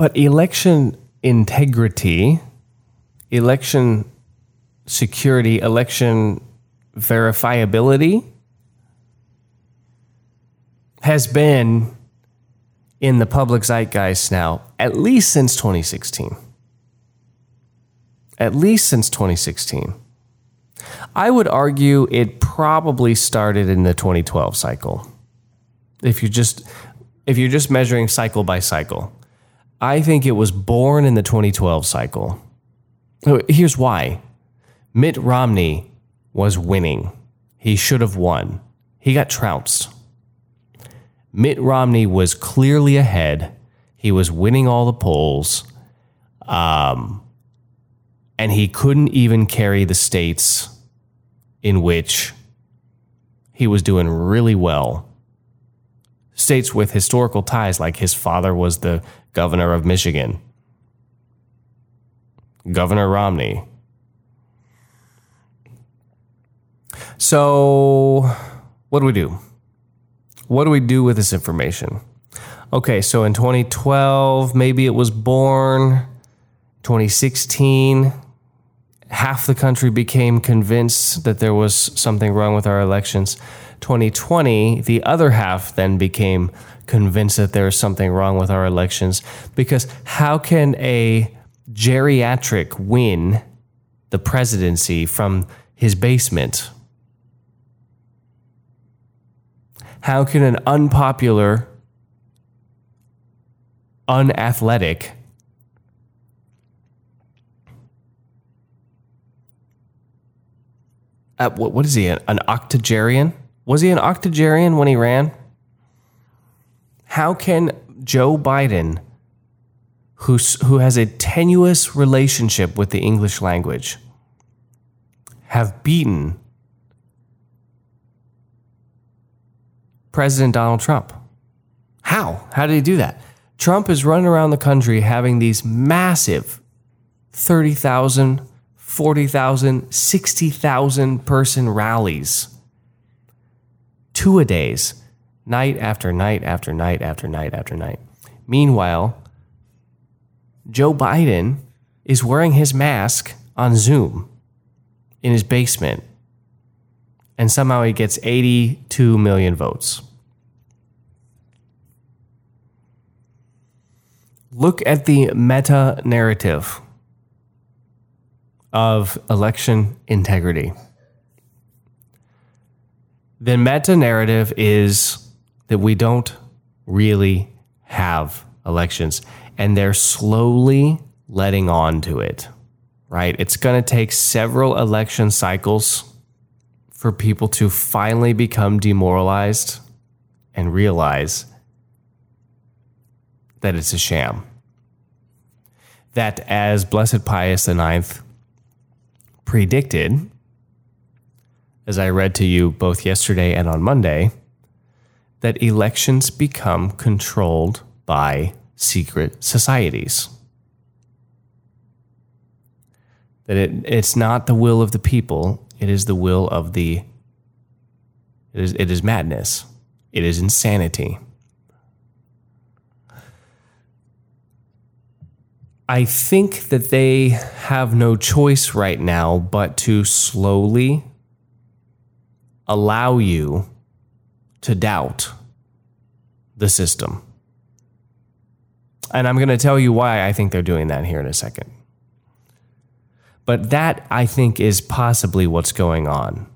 But election integrity, election security, election verifiability has been in the public zeitgeist now at least since 2016. At least since 2016. I would argue it probably started in the 2012 cycle. If you just if you're just measuring cycle by cycle. I think it was born in the 2012 cycle. Here's why. Mitt Romney was winning. He should have won. He got trounced. Mitt Romney was clearly ahead. He was winning all the polls. Um, and he couldn't even carry the states in which he was doing really well. States with historical ties, like his father was the governor of Michigan, Governor Romney. So, what do we do? What do we do with this information? Okay, so in 2012, maybe it was born. 2016, half the country became convinced that there was something wrong with our elections. 2020, the other half then became convinced that there is something wrong with our elections because how can a geriatric win the presidency from his basement? How can an unpopular, unathletic, uh, what, what is he, an, an octogenarian? Was he an octogenarian when he ran? How can Joe Biden, who's, who has a tenuous relationship with the English language, have beaten President Donald Trump. How? How did he do that? Trump is running around the country having these massive 30,000, 40,000, 60,000 person rallies. Two a days, night after night after night after night after night. Meanwhile, Joe Biden is wearing his mask on Zoom in his basement and somehow he gets 82 million votes. Look at the meta narrative of election integrity. The meta narrative is that we don't really have elections, and they're slowly letting on to it, right? It's going to take several election cycles for people to finally become demoralized and realize that it's a sham. That, as Blessed Pius IX predicted, as I read to you both yesterday and on Monday, that elections become controlled by secret societies. That it, it's not the will of the people, it is the will of the. It is, it is madness. It is insanity. I think that they have no choice right now but to slowly allow you to doubt the system. And I'm going to tell you why I think they're doing that here in a second. But that, I think, is possibly what's going on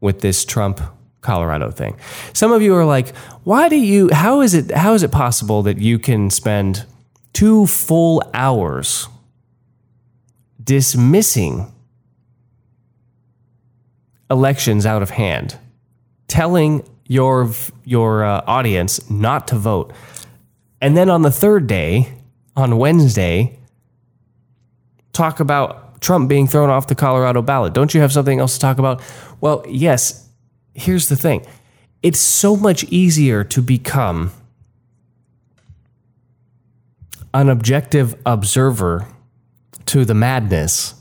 with this Trump Colorado thing. Some of you are like, why do you, how is it, how is it possible that you can spend two full hours dismissing elections out of hand, telling your, your uh, audience not to vote. And then on the third day, on Wednesday, talk about Trump being thrown off the Colorado ballot. Don't you have something else to talk about? Well, yes. Here's the thing it's so much easier to become an objective observer to the madness